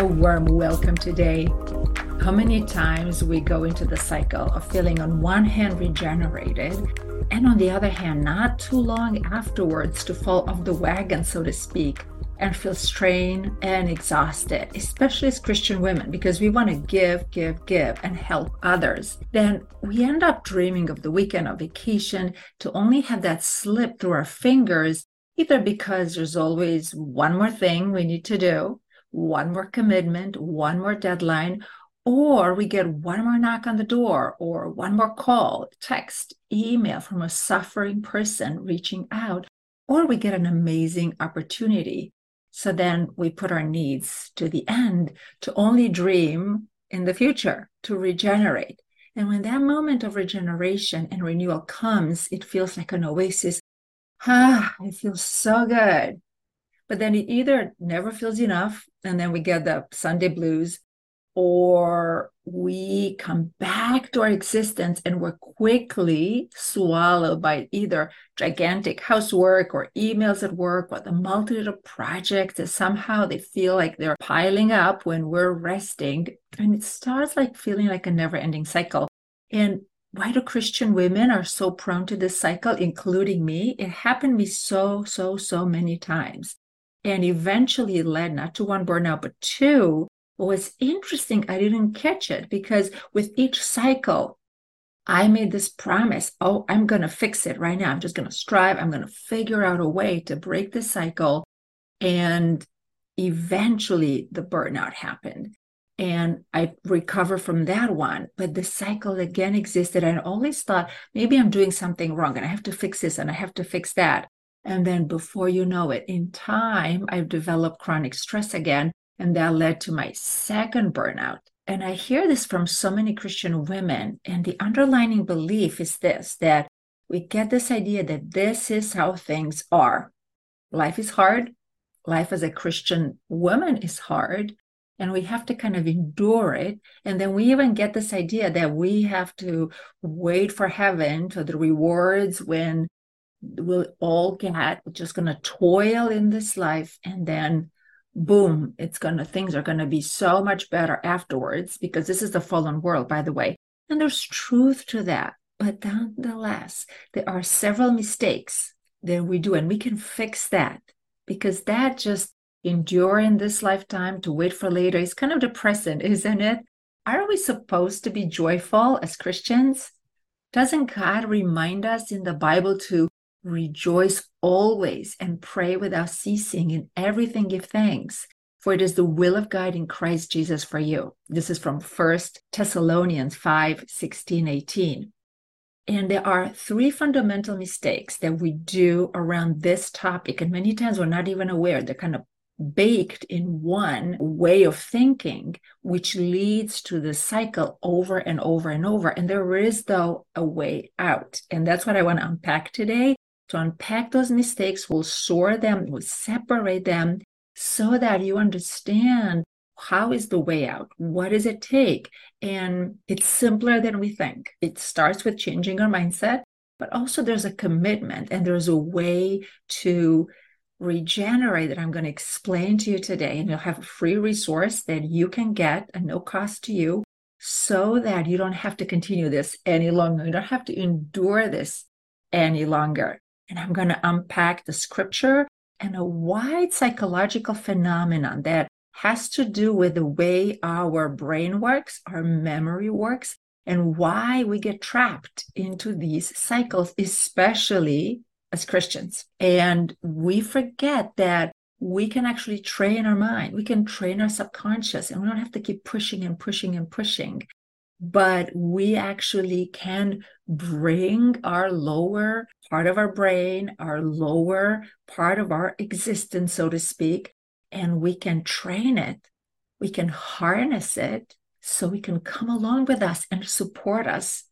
a warm welcome today. How many times we go into the cycle of feeling on one hand regenerated and on the other hand not too long afterwards to fall off the wagon so to speak and feel strained and exhausted, especially as Christian women, because we want to give, give, give and help others, then we end up dreaming of the weekend of vacation to only have that slip through our fingers, either because there's always one more thing we need to do, one more commitment, one more deadline, or we get one more knock on the door or one more call, text, email from a suffering person reaching out, or we get an amazing opportunity so then we put our needs to the end to only dream in the future, to regenerate. And when that moment of regeneration and renewal comes, it feels like an oasis. Ah, it feels so good. But then it either never feels enough, and then we get the Sunday blues, or we come back to our existence and we're quickly swallowed by either gigantic housework or emails at work or the multitude of projects that somehow they feel like they're piling up when we're resting. And it starts like feeling like a never ending cycle. And why do Christian women are so prone to this cycle, including me? It happened to me so, so, so many times. And eventually led not to one burnout, but two what was interesting, I didn't catch it because with each cycle, I made this promise oh, I'm going to fix it right now. I'm just going to strive. I'm going to figure out a way to break the cycle. And eventually the burnout happened. And I recovered from that one. But the cycle again existed. I always thought maybe I'm doing something wrong and I have to fix this and I have to fix that. And then before you know it, in time, I've developed chronic stress again. And that led to my second burnout. And I hear this from so many Christian women. And the underlining belief is this that we get this idea that this is how things are. Life is hard. Life as a Christian woman is hard. And we have to kind of endure it. And then we even get this idea that we have to wait for heaven for the rewards when we'll all get. Just going to toil in this life and then boom, it's gonna things are gonna be so much better afterwards because this is the fallen world, by the way. And there's truth to that. But nonetheless, there are several mistakes that we do, and we can fix that because that just endure in this lifetime to wait for later is kind of depressing, isn't it? Are we supposed to be joyful as Christians? Doesn't God remind us in the Bible to Rejoice always and pray without ceasing. In everything, give thanks, for it is the will of God in Christ Jesus for you. This is from First Thessalonians 5 16, 18. And there are three fundamental mistakes that we do around this topic. And many times we're not even aware. They're kind of baked in one way of thinking, which leads to the cycle over and over and over. And there is, though, a way out. And that's what I want to unpack today to unpack those mistakes, we'll sort them, we'll separate them so that you understand how is the way out? What does it take? And it's simpler than we think. It starts with changing our mindset, but also there's a commitment and there's a way to regenerate that I'm going to explain to you today. And you'll have a free resource that you can get at no cost to you so that you don't have to continue this any longer. You don't have to endure this any longer and I'm going to unpack the scripture and a wide psychological phenomenon that has to do with the way our brain works, our memory works, and why we get trapped into these cycles, especially as Christians. And we forget that we can actually train our mind, we can train our subconscious, and we don't have to keep pushing and pushing and pushing but we actually can bring our lower part of our brain, our lower part of our existence, so to speak, and we can train it. We can harness it so we can come along with us and support us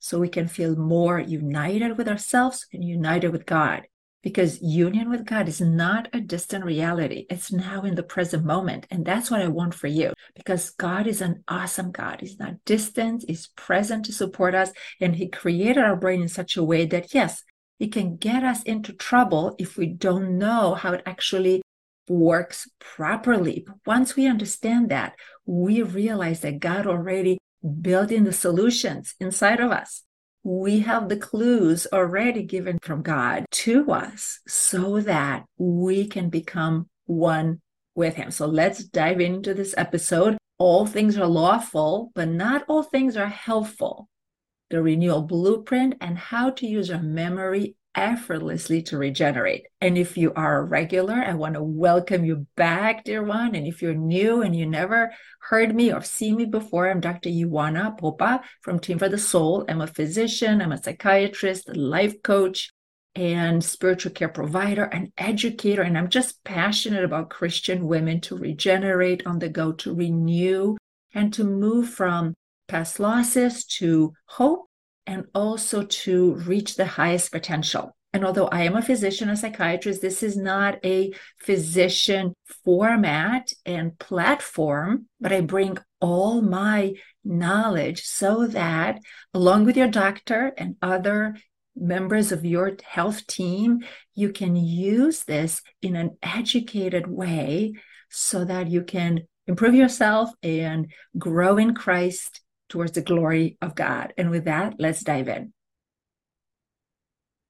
so we can feel more united with ourselves and united with God because union with God is not a distant reality. It's now in the present moment. And that's what I want for you because God is an awesome God. He's not distant, He's present to support us. And He created our brain in such a way that, yes, He can get us into trouble if we don't know how it actually works properly. But once we understand that, we realize that God already built in the solutions inside of us. We have the clues already given from God to us so that we can become one with Him. So let's dive into this episode. All things are lawful, but not all things are helpful. The renewal blueprint and how to use our memory effortlessly to regenerate. And if you are a regular, I want to welcome you back, dear one. And if you're new and you never heard me or seen me before, I'm Dr. Ioana Popa from Team for the Soul. I'm a physician, I'm a psychiatrist, life coach, and spiritual care provider, an educator. And I'm just passionate about Christian women to regenerate on the go, to renew, and to move from past losses to hope and also to reach the highest potential. And although I am a physician, a psychiatrist, this is not a physician format and platform, but I bring all my knowledge so that, along with your doctor and other members of your health team, you can use this in an educated way so that you can improve yourself and grow in Christ towards the glory of God. And with that, let's dive in.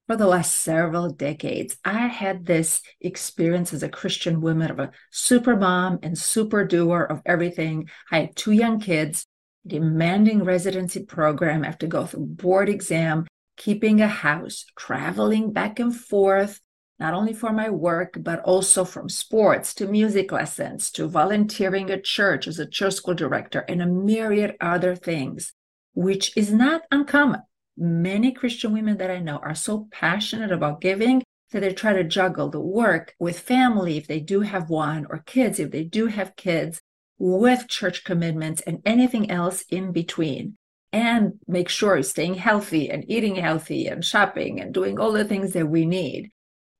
For the last several decades, I had this experience as a Christian woman of a super mom and super doer of everything. I had two young kids, demanding residency program. To go through board exam, keeping a house, traveling back and forth not only for my work, but also from sports to music lessons to volunteering at church as a church school director and a myriad other things, which is not uncommon. Many Christian women that I know are so passionate about giving that they try to juggle the work with family, if they do have one, or kids, if they do have kids, with church commitments and anything else in between and make sure staying healthy and eating healthy and shopping and doing all the things that we need.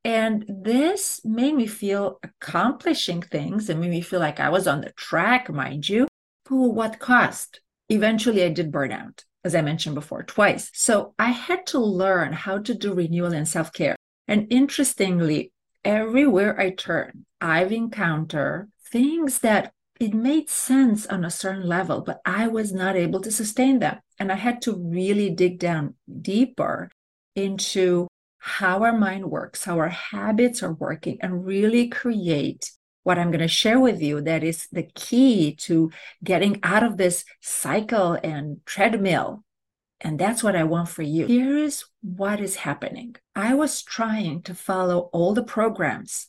And this made me feel accomplishing things and made me feel like I was on the track, mind you, for what cost? Eventually, I did burn out, as I mentioned before, twice. So I had to learn how to do renewal and self care. And interestingly, everywhere I turn, I've encountered things that it made sense on a certain level, but I was not able to sustain them. And I had to really dig down deeper into how our mind works, how our habits are working, and really create what I'm going to share with you that is the key to getting out of this cycle and treadmill. And that's what I want for you. Here is what is happening. I was trying to follow all the programs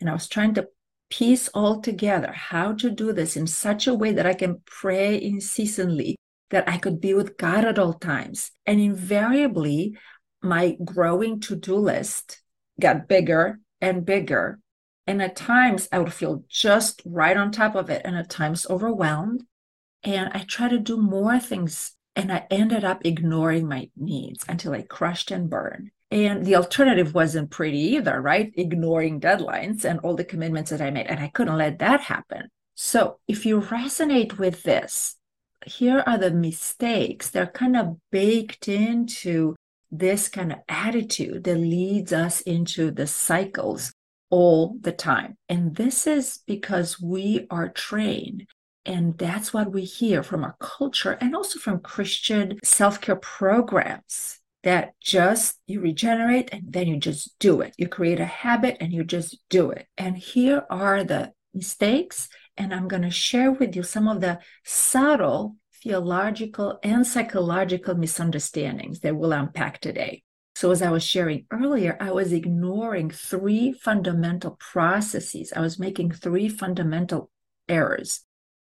and I was trying to piece all together how to do this in such a way that I can pray incessantly, that I could be with God at all times. And invariably, my growing to do list got bigger and bigger. And at times I would feel just right on top of it, and at times overwhelmed. And I tried to do more things, and I ended up ignoring my needs until I crushed and burned. And the alternative wasn't pretty either, right? Ignoring deadlines and all the commitments that I made. And I couldn't let that happen. So if you resonate with this, here are the mistakes. They're kind of baked into this kind of attitude that leads us into the cycles all the time. And this is because we are trained. And that's what we hear from our culture and also from Christian self care programs that just you regenerate and then you just do it. You create a habit and you just do it. And here are the mistakes. And I'm going to share with you some of the subtle theological and psychological misunderstandings that we'll unpack today. So, as I was sharing earlier, I was ignoring three fundamental processes. I was making three fundamental errors.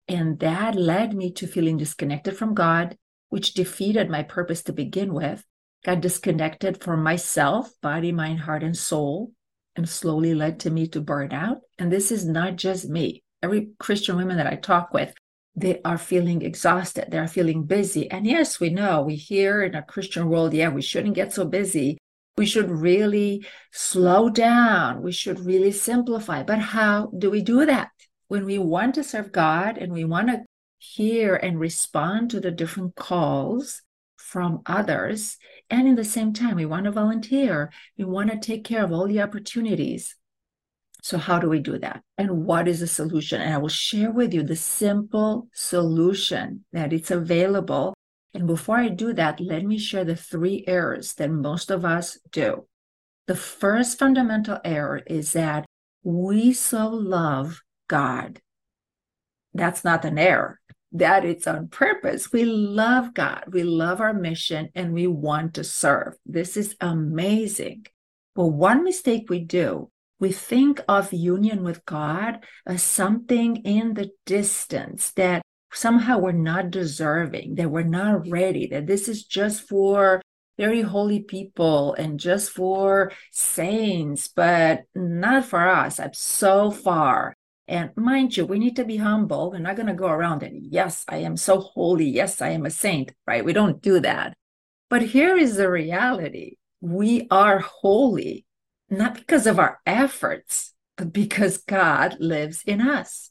And that led me to feeling disconnected from God, which defeated my purpose to begin with. Got disconnected from myself, body, mind, heart, and soul, and slowly led to me to burnout. And this is not just me. Every Christian woman that I talk with they are feeling exhausted, they're feeling busy. And yes, we know, we hear in a Christian world, yeah, we shouldn't get so busy. We should really slow down. We should really simplify. But how do we do that? When we want to serve God and we want to hear and respond to the different calls from others, and in the same time, we want to volunteer, we want to take care of all the opportunities So, how do we do that? And what is the solution? And I will share with you the simple solution that it's available. And before I do that, let me share the three errors that most of us do. The first fundamental error is that we so love God. That's not an error. That it's on purpose. We love God. We love our mission and we want to serve. This is amazing. But one mistake we do we think of union with God as something in the distance that somehow we're not deserving, that we're not ready, that this is just for very holy people and just for saints, but not for us. I'm so far. And mind you, we need to be humble. We're not going to go around and, yes, I am so holy. Yes, I am a saint, right? We don't do that. But here is the reality we are holy not because of our efforts, but because God lives in us.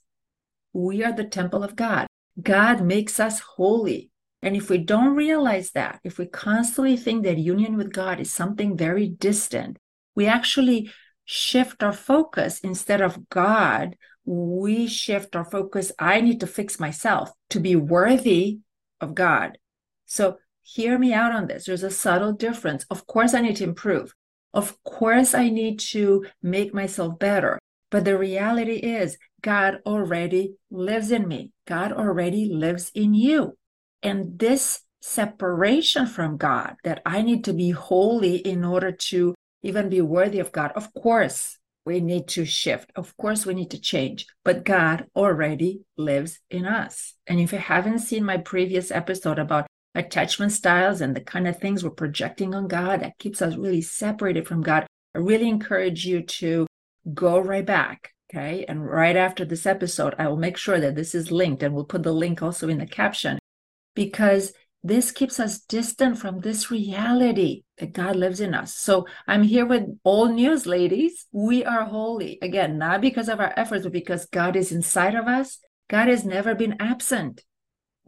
We are the temple of God. God makes us holy. And if we don't realize that, if we constantly think that union with God is something very distant, we actually shift our focus instead of God, we shift our focus. I need to fix myself to be worthy of God. So hear me out on this. There's a subtle difference. Of course, I need to improve. Of course, I need to make myself better. But the reality is, God already lives in me. God already lives in you. And this separation from God, that I need to be holy in order to even be worthy of God, of course, we need to shift. Of course, we need to change. But God already lives in us. And if you haven't seen my previous episode about attachment styles and the kind of things we're projecting on God that keeps us really separated from God, I really encourage you to go right back. Okay. And right after this episode, I will make sure that this is linked and we'll put the link also in the caption because this keeps us distant from this reality that God lives in us. So I'm here with all news, ladies. We are holy. Again, not because of our efforts, but because God is inside of us. God has never been absent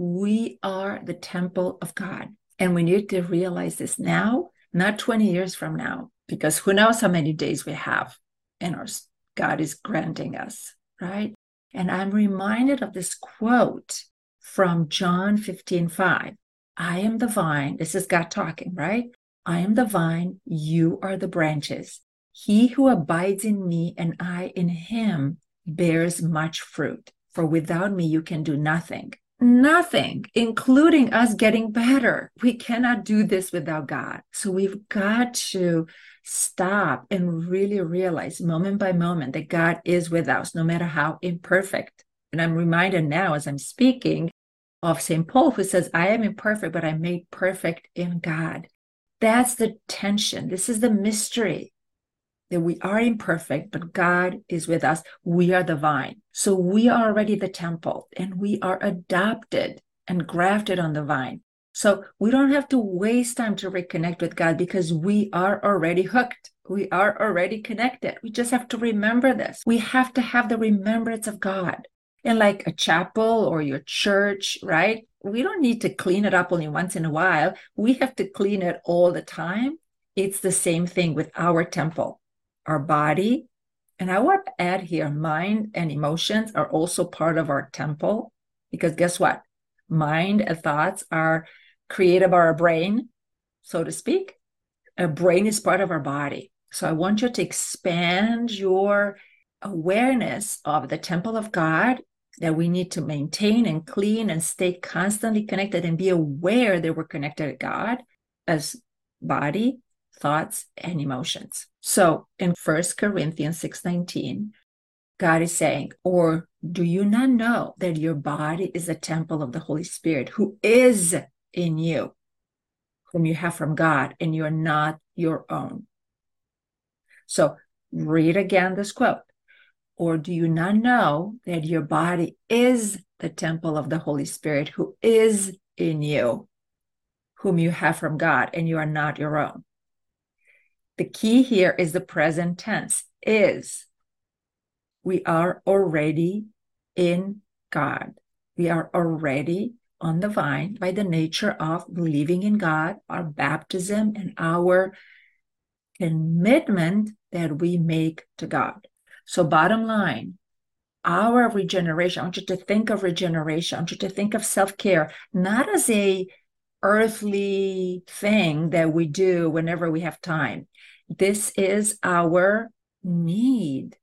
we are the temple of God. And we need to realize this now, not 20 years from now, because who knows how many days we have and our God is granting us, right? And I'm reminded of this quote from John 15 5. I am the vine. This is God talking, right? I am the vine, you are the branches. He who abides in me and I in him bears much fruit. For without me, you can do nothing nothing, including us getting better. We cannot do this without God. So we've got to stop and really realize moment by moment that God is with us, no matter how imperfect. And I'm reminded now as I'm speaking of St. Paul, who says, I am imperfect, but I'm made perfect in God. That's the tension. This is the mystery that we are imperfect, but God is with us. We are the vine. So we are already the temple and we are adopted and grafted on the vine. So we don't have to waste time to reconnect with God because we are already hooked. We are already connected. We just have to remember this. We have to have the remembrance of God. And like a chapel or your church, right? We don't need to clean it up only once in a while. We have to clean it all the time. It's the same thing with our temple our body. And I want to add here mind and emotions are also part of our temple because guess what? Mind and thoughts are created by our brain, so to speak. A brain is part of our body. So I want you to expand your awareness of the temple of God that we need to maintain and clean and stay constantly connected and be aware that we're connected to God as body, thoughts, and emotions. So in First Corinthians 6:19, God is saying, or do you not know that your body is a temple of the Holy Spirit who is in you, whom you have from God, and you're not your own? So read again this quote. Or do you not know that your body is the temple of the Holy Spirit who is in you, whom you have from God, and you are not your own? The key here is the present tense is we are already in God. We are already on the vine by the nature of believing in God, our baptism, and our commitment that we make to God. So, bottom line, our regeneration, I want you to think of regeneration. I want you to think of self care, not as a earthly thing that we do whenever we have time. This is our need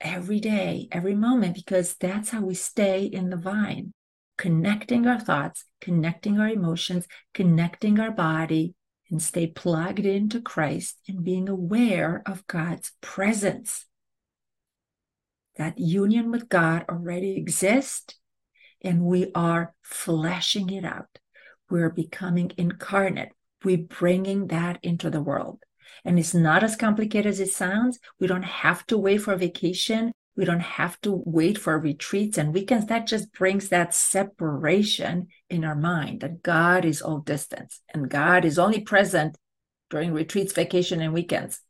every day, every moment, because that's how we stay in the vine, connecting our thoughts, connecting our emotions, connecting our body, and stay plugged into Christ and being aware of God's presence. That union with God already exists, and we are fleshing it out. We're becoming incarnate. We're bringing that into the world. And it's not as complicated as it sounds. We don't have to wait for vacation. We don't have to wait for retreats and weekends. That just brings that separation in our mind that God is all distance and God is only present during retreats, vacation, and weekends.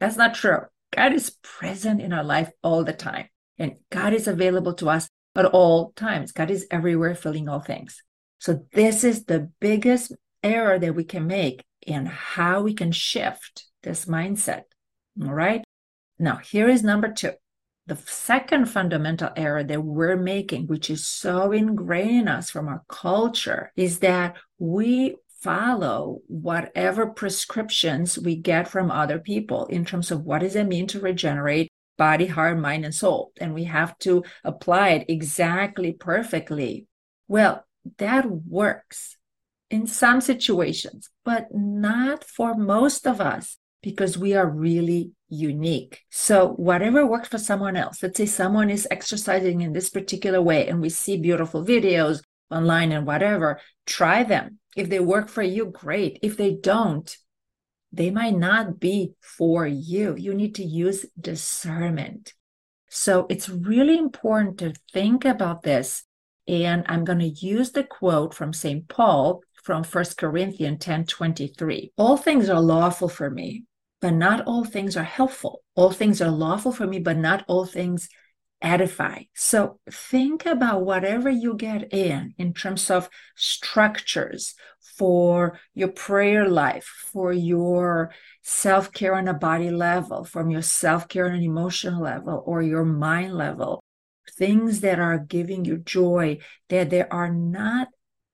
That's not true. God is present in our life all the time. And God is available to us at all times. God is everywhere, filling all things. So, this is the biggest error that we can make in how we can shift this mindset. All right. Now, here is number two. The second fundamental error that we're making, which is so ingrained in us from our culture, is that we follow whatever prescriptions we get from other people in terms of what does it mean to regenerate body, heart, mind, and soul. And we have to apply it exactly perfectly. Well, that works in some situations, but not for most of us because we are really unique. So, whatever works for someone else, let's say someone is exercising in this particular way and we see beautiful videos online and whatever, try them. If they work for you, great. If they don't, they might not be for you. You need to use discernment. So, it's really important to think about this. And I'm going to use the quote from St. Paul from 1 Corinthians 10 23. All things are lawful for me, but not all things are helpful. All things are lawful for me, but not all things edify. So think about whatever you get in, in terms of structures for your prayer life, for your self care on a body level, from your self care on an emotional level, or your mind level. Things that are giving you joy, that they are not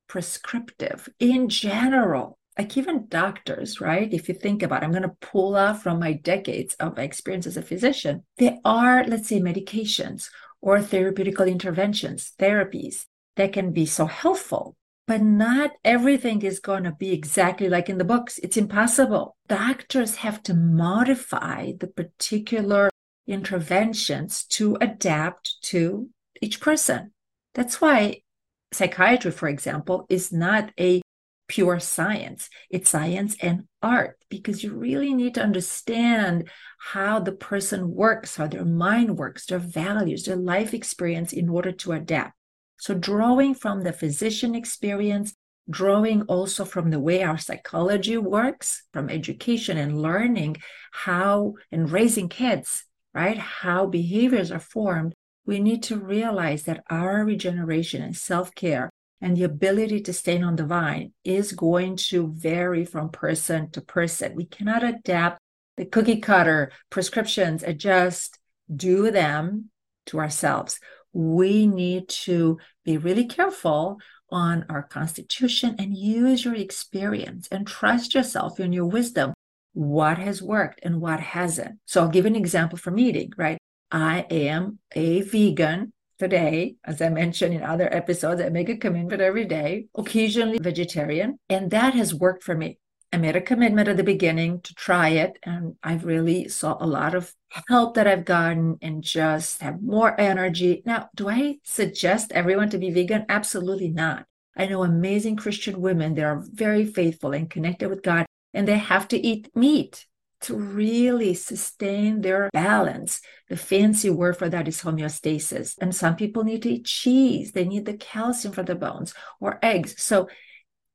prescriptive in general like even doctors, right? If you think about it, I'm going to pull out from my decades of experience as a physician. There are, let's say, medications or therapeutical interventions, therapies that can be so helpful, but not everything is going to be exactly like in the books. It's impossible. Doctors have to modify the particular interventions to adapt to each person. That's why psychiatry, for example, is not a pure science. It's science and art because you really need to understand how the person works, how their mind works, their values, their life experience in order to adapt. So, drawing from the physician experience, drawing also from the way our psychology works, from education and learning how and raising kids, right? How behaviors are formed. We need to realize that our regeneration and self care and the ability to stay on the vine is going to vary from person to person. We cannot adapt the cookie cutter prescriptions adjust, do them to ourselves. We need to be really careful on our constitution and use your experience and trust yourself in your wisdom. What has worked and what hasn't. So I'll give an example from eating, right? I am a vegan today, as I mentioned in other episodes, I make a commitment every day, occasionally vegetarian, and that has worked for me. I made a commitment at the beginning to try it, and I've really saw a lot of help that I've gotten and just have more energy. Now, do I suggest everyone to be vegan? Absolutely not. I know amazing Christian women that are very faithful and connected with God, and they have to eat meat to really sustain their balance. The fancy word for that is homeostasis. And some people need to eat cheese, they need the calcium for the bones or eggs. So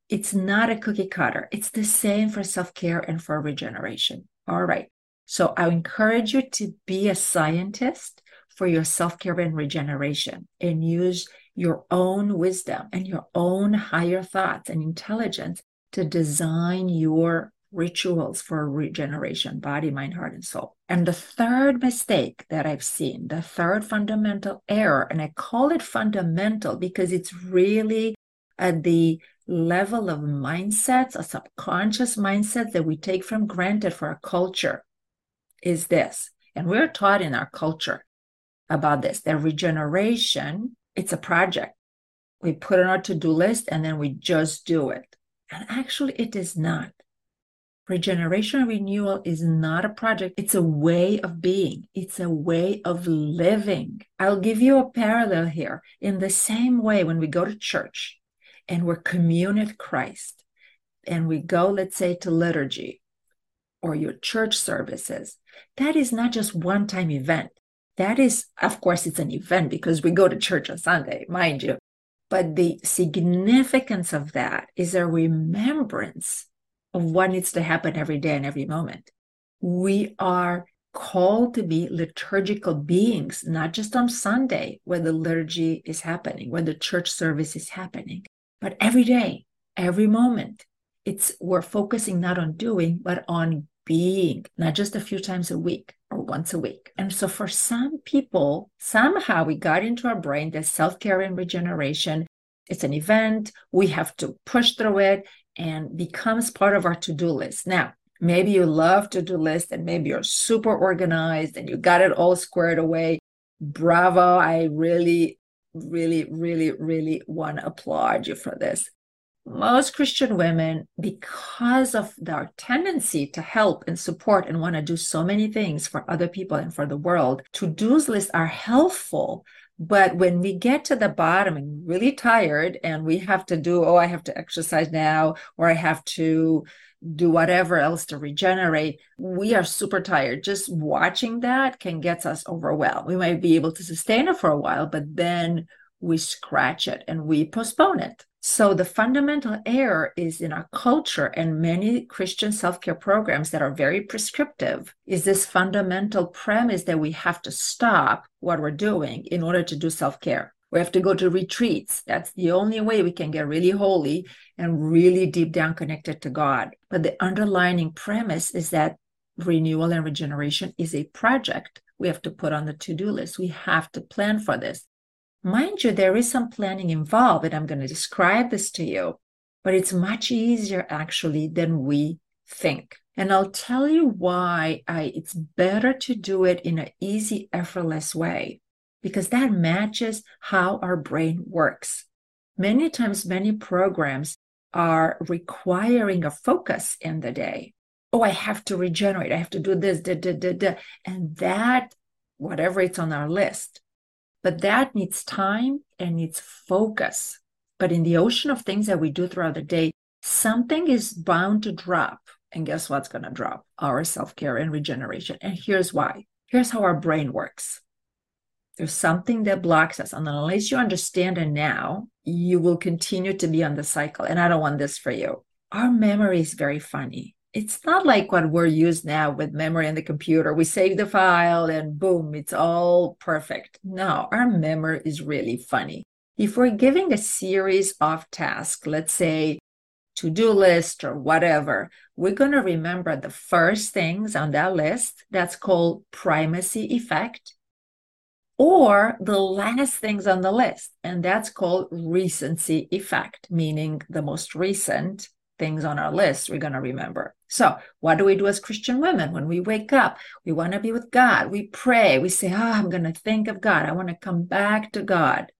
it's not a cookie cutter. It's the same for self care and for regeneration. All right. So I encourage you to be a scientist for your self care and regeneration and use your own wisdom and your own higher thoughts and intelligence to design your rituals for regeneration, body, mind, heart, and soul. And the third mistake that I've seen, the third fundamental error, and I call it fundamental because it's really at the level of mindsets, a subconscious mindset that we take from granted for our culture, is this. And we're taught in our culture about this that regeneration, it's a project. We put on our to do list and then we just do it. And actually, it is not. Regeneration renewal is not a project, it's a way of being, it's a way of living. I'll give you a parallel here. In the same way, when we go to church and we're commune with Christ, and we go, let's say, to liturgy or your church services, that is not just one time event. That is, of course, it's an event because we go to church on Sunday, mind you. But the significance of that is a remembrance of what needs to happen every day and every moment. We are called to be liturgical beings, not just on Sunday when the liturgy is happening, when the church service is happening, but every day, every moment. It's we're focusing not on doing, but on being, not just a few times a week or once a week. And so for some people, somehow we got into our brain that self care and regeneration, it's an event, we have to push through it and becomes part of our to do list. Now, maybe you love to do lists and maybe you're super organized and you got it all squared away. Bravo. I really, really, really, really want to applaud you for this most Christian women, because of their tendency to help and support and want to do so many things for other people and for the world, to do's lists are helpful. But when we get to the bottom and really tired and we have to do, oh, I have to exercise now, or I have to do whatever else to regenerate, we are super tired. Just watching that can get us overwhelmed. We might be able to sustain it for a while, but then we scratch it and we postpone it. So the fundamental error is in our culture and many Christian self-care programs that are very prescriptive is this fundamental premise that we have to stop what we're doing in order to do self-care. We have to go to retreats. That's the only way we can get really holy and really deep down connected to God. But the underlying premise is that renewal and regeneration is a project we have to put on the to-do list. We have to plan for this. Mind you, there is some planning involved, and I'm going to describe this to you, but it's much easier actually than we think. And I'll tell you why I, it's better to do it in an easy, effortless way, because that matches how our brain works. Many times, many programs are requiring a focus in the day. Oh, I have to regenerate. I have to do this, da, da, da, da. and that, whatever it's on our list, but that needs time and needs focus. But in the ocean of things that we do throughout the day, something is bound to drop. And guess what's going to drop? Our self care and regeneration. And here's why. Here's how our brain works. There's something that blocks us. And unless you understand it now, you will continue to be on the cycle. And I don't want this for you. Our memory is very funny it's not like what we're used now with memory and the computer. We save the file and boom, it's all perfect. No, our memory is really funny. If we're giving a series of tasks, let's say to do list or whatever, we're going to remember the first things on that list. That's called primacy effect. Or the last things on the list, and that's called recency effect, meaning the most recent things on our list we're going to remember. So, what do we do as Christian women when we wake up? We want to be with God. We pray. We say, Oh, I'm going to think of God. I want to come back to God.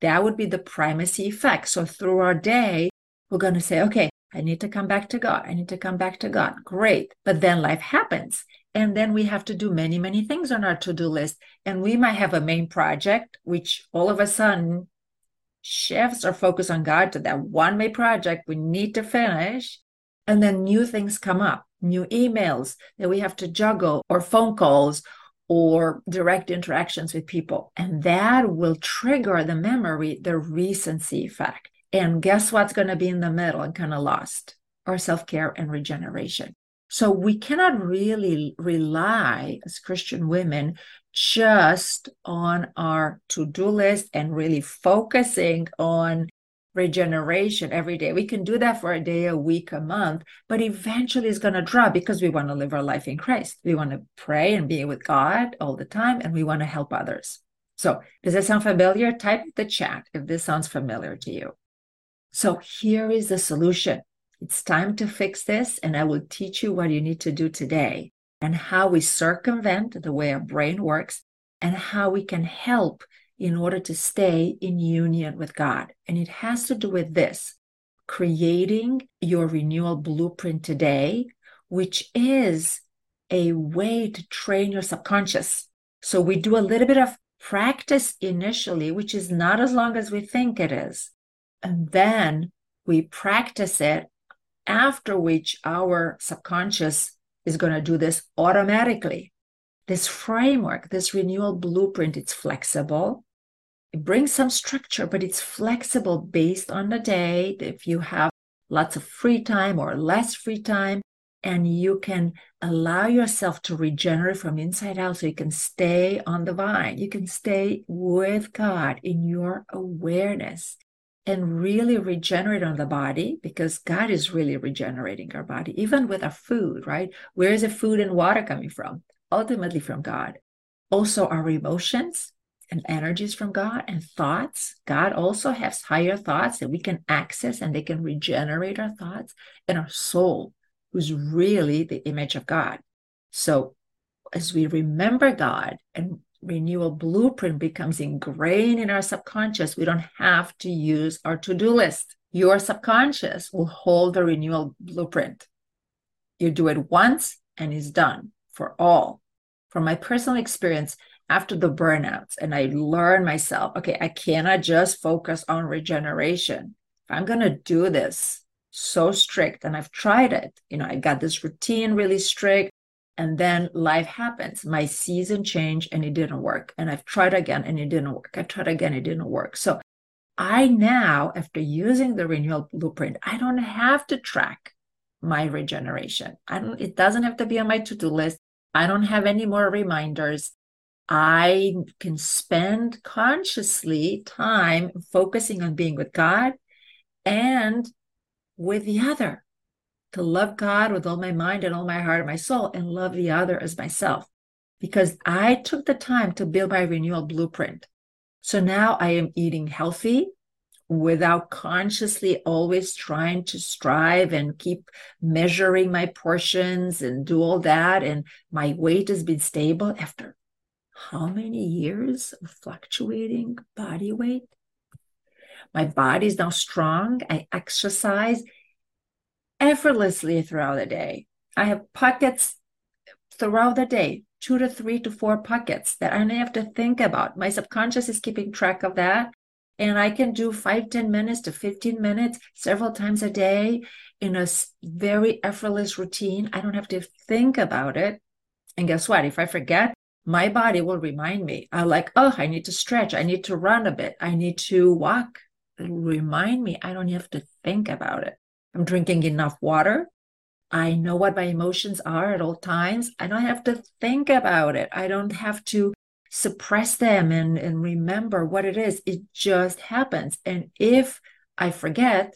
That would be the primacy effect. So, through our day, we're going to say, Okay, I need to come back to God. I need to come back to God. Great. But then life happens. And then we have to do many, many things on our to do list. And we might have a main project, which all of a sudden shifts our focus on God to that one main project we need to finish. And then new things come up, new emails that we have to juggle, or phone calls, or direct interactions with people. And that will trigger the memory, the recency effect. And guess what's going to be in the middle and kind of lost? Our self care and regeneration. So we cannot really rely as Christian women just on our to do list and really focusing on regeneration every day. We can do that for a day, a week, a month, but eventually it's going to drop because we want to live our life in Christ. We want to pray and be with God all the time, and we want to help others. So, does that sound familiar? Type the chat if this sounds familiar to you. So, here is the solution. It's time to fix this, and I will teach you what you need to do today and how we circumvent the way our brain works and how we can help in order to stay in union with God. And it has to do with this creating your renewal blueprint today, which is a way to train your subconscious. So we do a little bit of practice initially, which is not as long as we think it is. And then we practice it, after which our subconscious is going to do this automatically. This framework, this renewal blueprint, it's flexible. It brings some structure, but it's flexible based on the day. If you have lots of free time or less free time, and you can allow yourself to regenerate from inside out so you can stay on the vine. You can stay with God in your awareness and really regenerate on the body because God is really regenerating our body, even with our food, right? Where is the food and water coming from? Ultimately from God. Also, our emotions and energies from God and thoughts. God also has higher thoughts that we can access and they can regenerate our thoughts and our soul, who's really the image of God. So as we remember God and renewal blueprint becomes ingrained in our subconscious, we don't have to use our to do list. Your subconscious will hold the renewal blueprint. You do it once and it's done for all. From my personal experience, after the burnouts and I learned myself, okay, I cannot just focus on regeneration. If I'm going to do this so strict, and I've tried it, you know, I got this routine really strict, and then life happens. My season changed and it didn't work. And I've tried again and it didn't work. I tried again, it didn't work. So I now, after using the renewal blueprint, I don't have to track my regeneration. I don't, it doesn't have to be on my to-do list. I don't have any more reminders. I can spend consciously time focusing on being with God and with the other, to love God with all my mind and all my heart and my soul, and love the other as myself. Because I took the time to build my renewal blueprint. So now I am eating healthy without consciously always trying to strive and keep measuring my portions and do all that. And my weight has been stable after how many years of fluctuating body weight? My body is now strong. I exercise effortlessly throughout the day. I have pockets throughout the day, two to three to four pockets that I don't have to think about. My subconscious is keeping track of that. And I can do five, 10 minutes to 15 minutes several times a day in a very effortless routine. I don't have to think about it. And guess what? If I forget, my body will remind me. I like, oh, I need to stretch. I need to run a bit. I need to walk. It'll remind me. I don't have to think about it. I'm drinking enough water. I know what my emotions are at all times. I don't have to think about it. I don't have to suppress them and, and remember what it is. It just happens. And if I forget,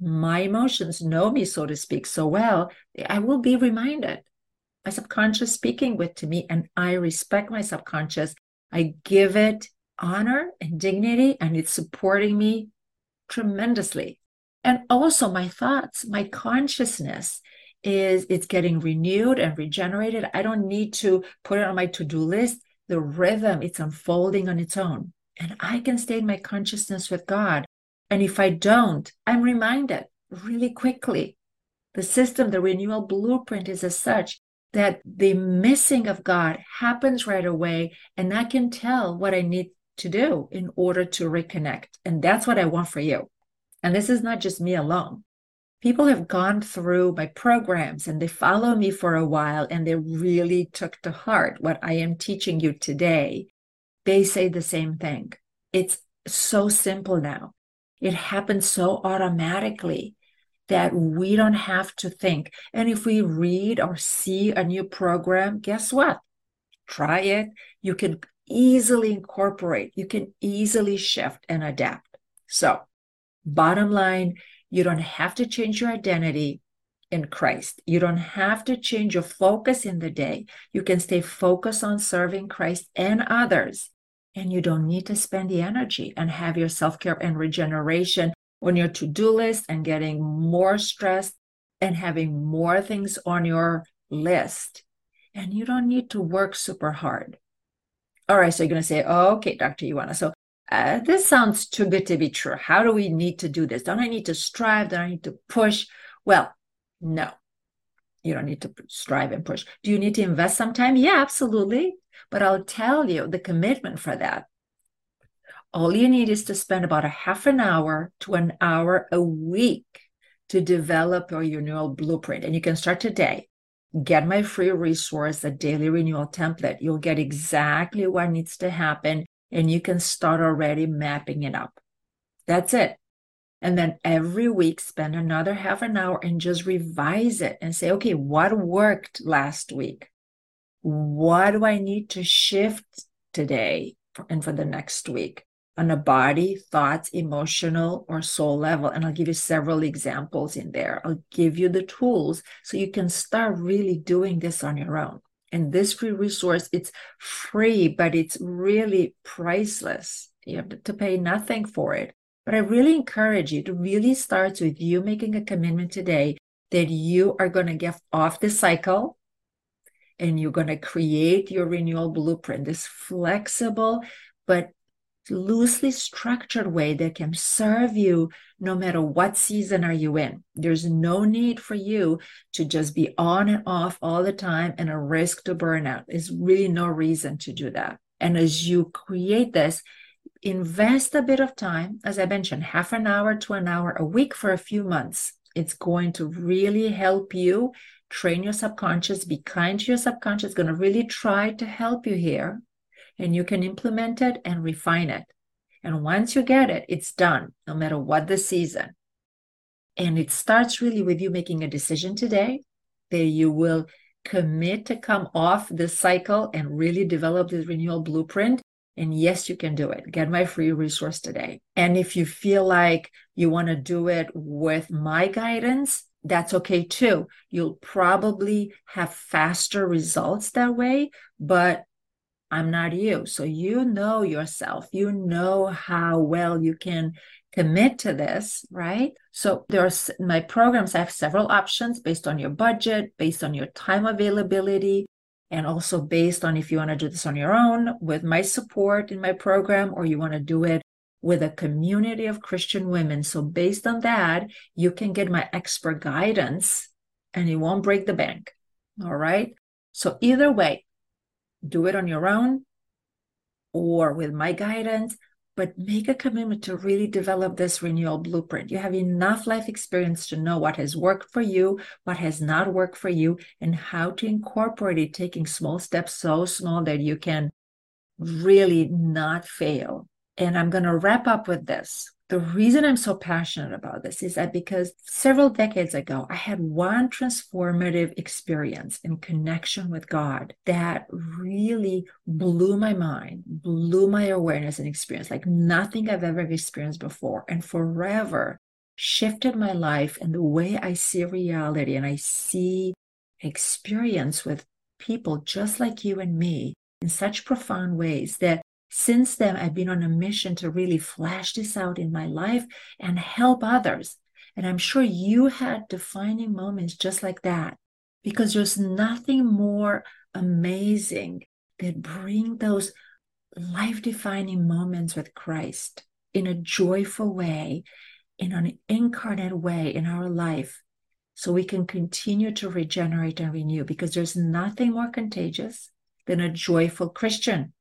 my emotions know me, so to speak, so well, I will be reminded my subconscious speaking with to me and i respect my subconscious i give it honor and dignity and it's supporting me tremendously and also my thoughts my consciousness is it's getting renewed and regenerated i don't need to put it on my to-do list the rhythm it's unfolding on its own and i can stay in my consciousness with god and if i don't i'm reminded really quickly the system the renewal blueprint is as such that the missing of God happens right away, and I can tell what I need to do in order to reconnect. And that's what I want for you. And this is not just me alone. People have gone through my programs and they follow me for a while and they really took to heart what I am teaching you today. They say the same thing. It's so simple now. It happens so automatically that we don't have to think. And if we read or see a new program, guess what? Try it. You can easily incorporate, you can easily shift and adapt. So, Bottom line, you don't have to change your identity in Christ. You don't have to change your focus in the day. You can stay focused on serving Christ and others. And you don't need to spend the energy and have your self care and regeneration on your to do list and getting more stressed and having more things on your list. And you don't need to work super hard. All right, so you're going to say, oh, okay, Dr. Ioana. So uh, this sounds too good to be true. How do we need to do this? Don't I need to strive? Don't I need to push? Well, no, you don't need to strive and push. Do you need to invest some time? Yeah, absolutely. But I'll tell you the commitment for that. All you need is to spend about a half an hour to an hour a week to develop your renewal blueprint. And you can start today. Get my free resource, the daily renewal template. You'll get exactly what needs to happen, and you can start already mapping it up. That's it. And then every week, spend another half an hour and just revise it and say, okay, what worked last week? What do I need to shift today and for the next week on a body, thoughts, emotional, or soul level? And I'll give you several examples in there. I'll give you the tools so you can start really doing this on your own. And this free resource, it's free, but it's really priceless. You have to pay nothing for it. But I really encourage you to really start with you making a commitment today that you are going to get off the cycle and you're going to create your renewal blueprint, this flexible but loosely structured way that can serve you no matter what season are you in. There's no need for you to just be on and off all the time and a risk to burnout. There's really no reason to do that. And as you create this, invest a bit of time, as I mentioned, half an hour to an hour a week for a few months. It's going to really help you train your subconscious, be kind to your subconscious, going to really try to help you here. And you can implement it and refine it. And once you get it, it's done, no matter what the season. And it starts really with you making a decision today that you will commit to come off this cycle and really develop this renewal blueprint and yes, you can do it. Get my free resource today. And if you feel like you want to do it with my guidance, that's okay too. You'll probably have faster results that way, but I'm not you. So you know yourself. You know how well you can commit to this, right? So there's my programs I have several options based on your budget, based on your time availability, and also based on if you want to do this on your own with my support in my program or you want to do it with a community of Christian women. So, based on that, you can get my expert guidance and it won't break the bank. All right. So, either way, do it on your own or with my guidance but make a commitment to really develop this renewal blueprint. You have enough life experience to know what has worked for you, what has not worked for you, and how to incorporate it, taking small steps so small that you can really not fail. And I'm going to wrap up with this the reason I'm so passionate about this is that because several decades ago, I had one transformative experience in connection with God that really blew my mind, blew my awareness and experience like nothing I've ever experienced before, and forever shifted my life and the way I see reality and I see experience with people just like you and me in such profound ways that since then, I've been on a mission to really flash this out in my life and help others. And I'm sure you had defining moments just like that because there's nothing more amazing that bring those life defining moments with Christ in a joyful way, in an incarnate way in our life, so we can continue to regenerate and renew because there's nothing more contagious than a joyful Christian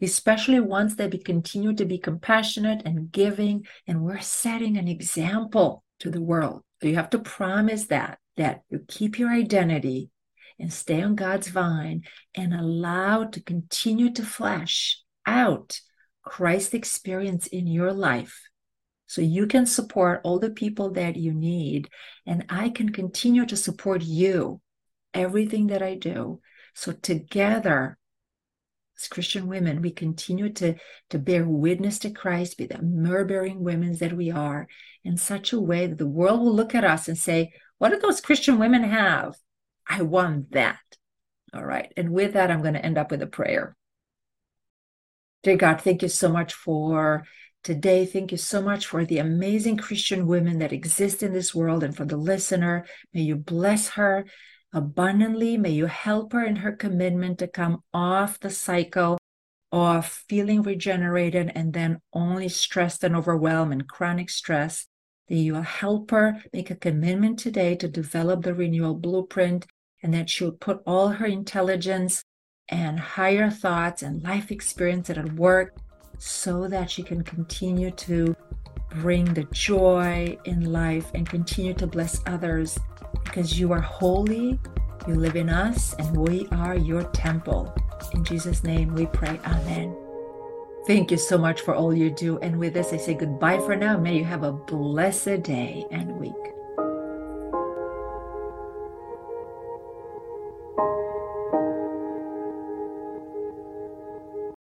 especially ones that be, continue to be compassionate and giving, and we're setting an example to the world. So you have to promise that, that you keep your identity and stay on God's vine and allow to continue to flesh out Christ experience in your life. So you can support all the people that you need, and I can continue to support you, everything that I do. So together, as Christian women, we continue to, to bear witness to Christ, be the myrrh-bearing women that we are, in such a way that the world will look at us and say, What do those Christian women have? I want that. All right. And with that, I'm going to end up with a prayer. Dear God, thank you so much for today. Thank you so much for the amazing Christian women that exist in this world and for the listener. May you bless her abundantly. May you help her in her commitment to come off the cycle of feeling regenerated and then only stressed and overwhelmed and chronic stress. That you will help her make a commitment today to develop the renewal blueprint and that she'll put all her intelligence and higher thoughts and life experience at work so that she can continue to bring the joy in life and continue to bless others because you are holy, you live in us, and we are your temple. In Jesus' name we pray. Amen. Thank you so much for all you do. And with this, I say goodbye for now. May you have a blessed day and week.